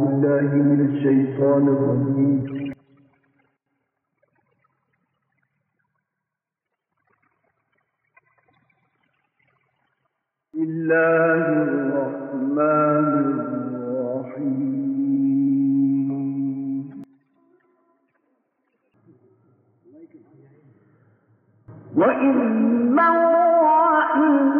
بالله من الشيطان الرجيم. الله الرحمن الرحيم. وإن مرأة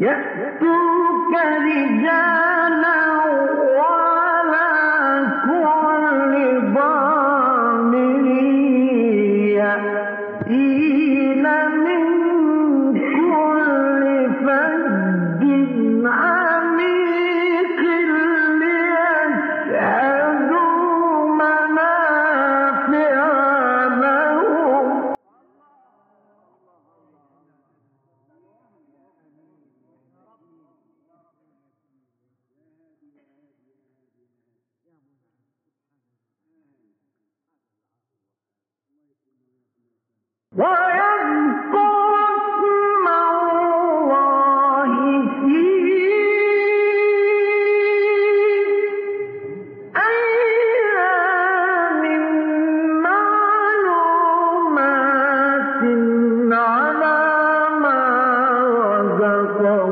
يأتوك رجالا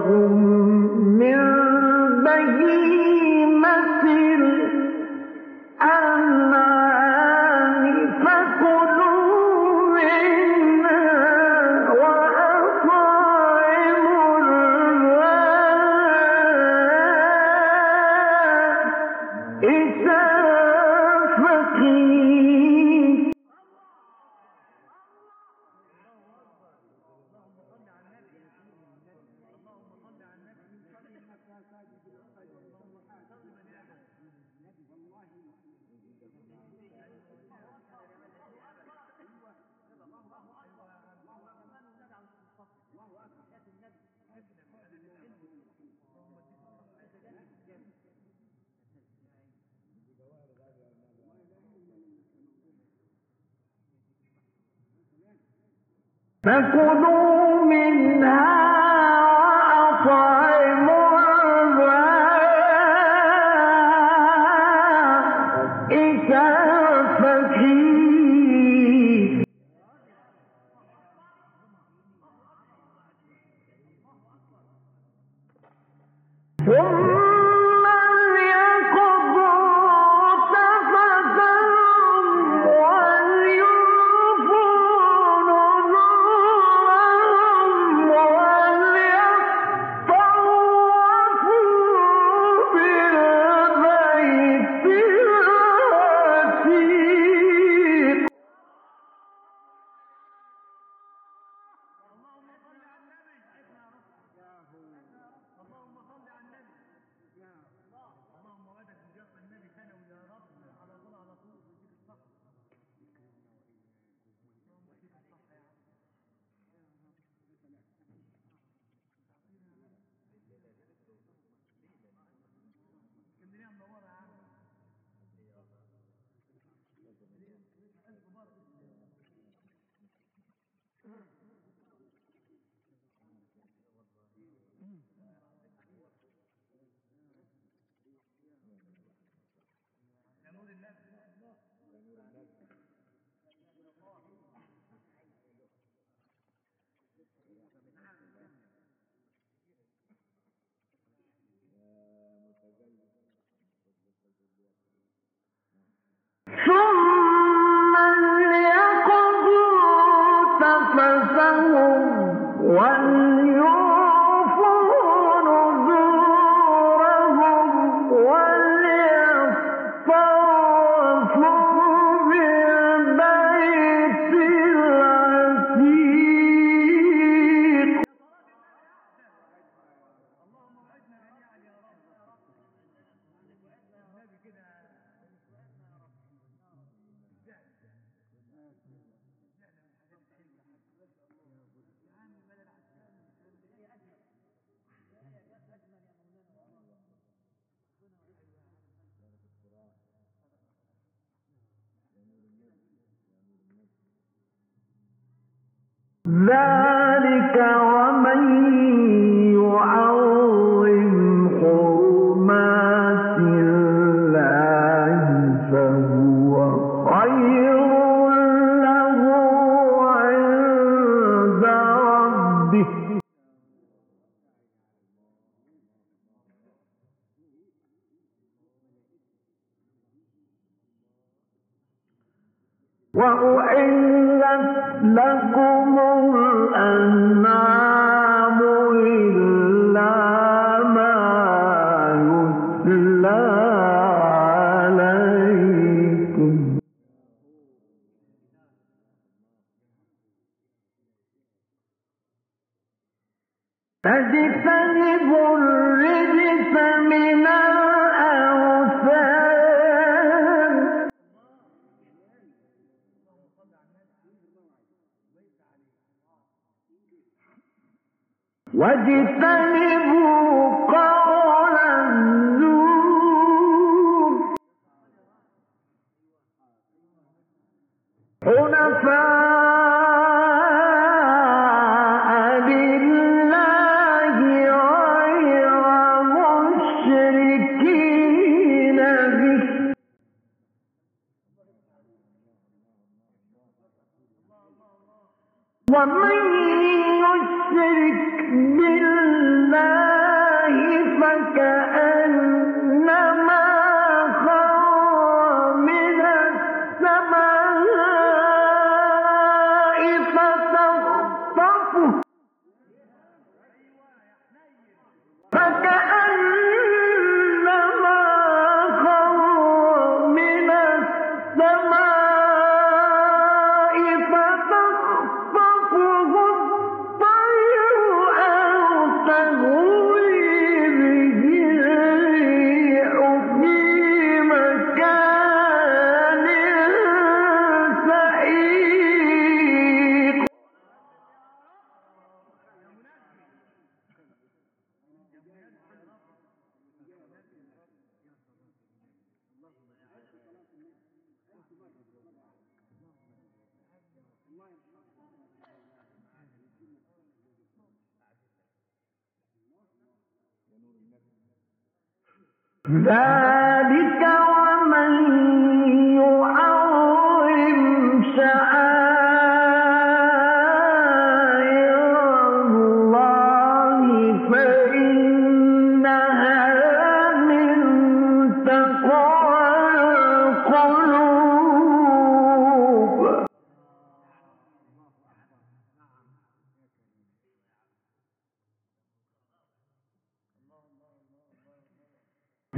لهم من فكلوا منها وأطعموا البائس الفقير ذلك ومن وأحلت لكم الأنعام واجتنبوا لله فكأن ذلك ومن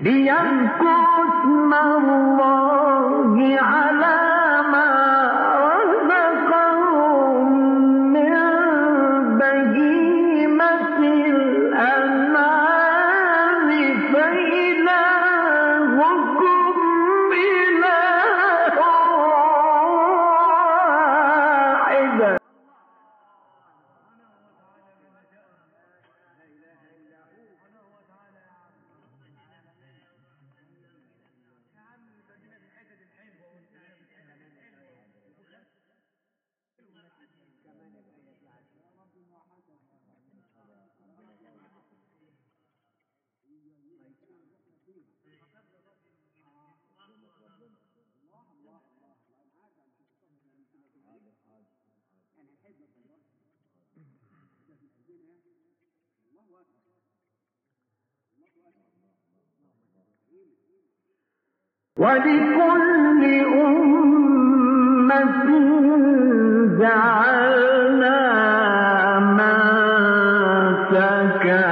ليقسم الله على أكبر ولكل أمة جعلنا منسكا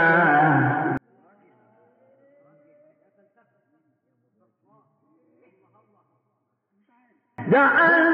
جعلنا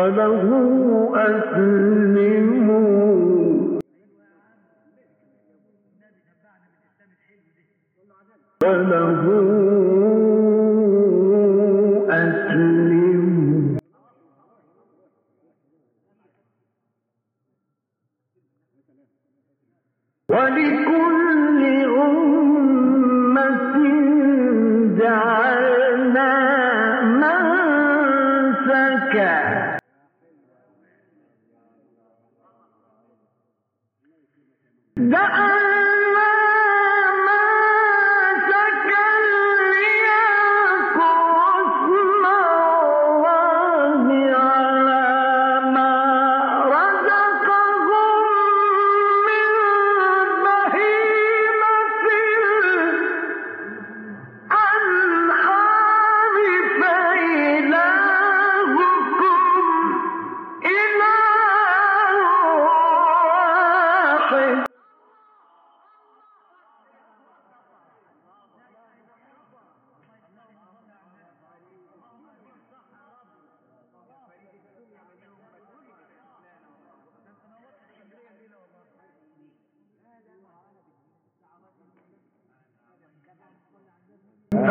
فله أسلموا فله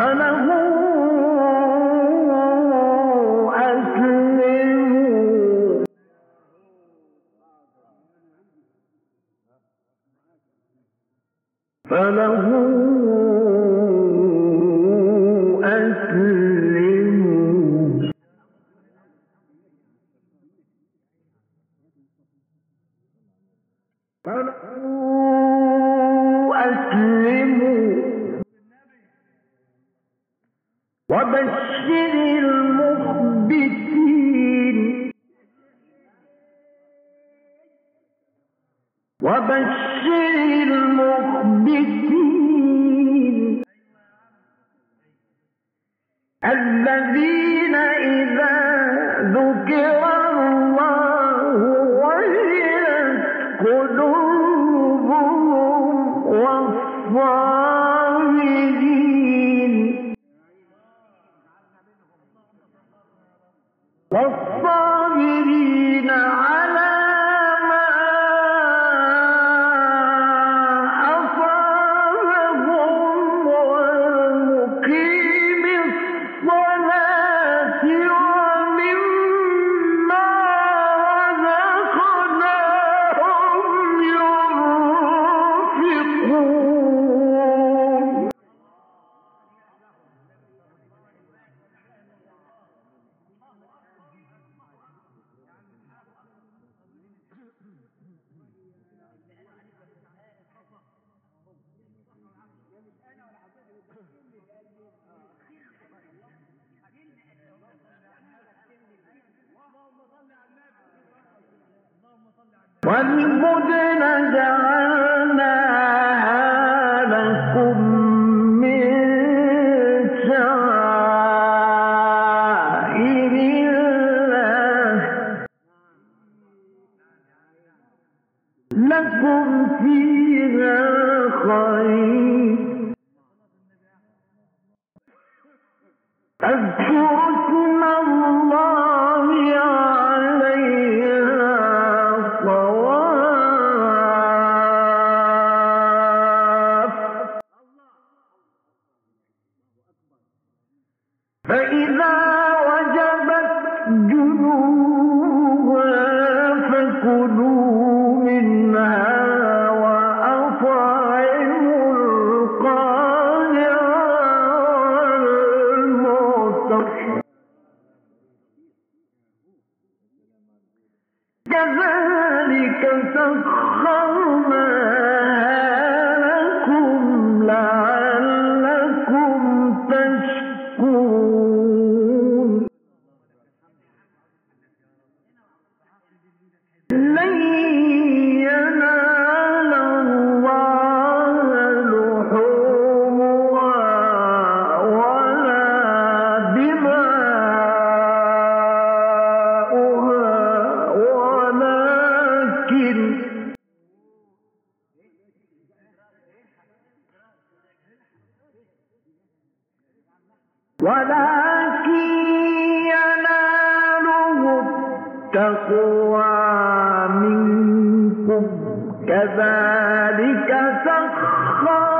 No, no. وبشر المخبتين. وبشر المخبتين. الذين إذا والبدن جعل التقوى منكم كذلك سخر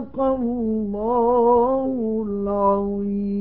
صدق الله العظيم.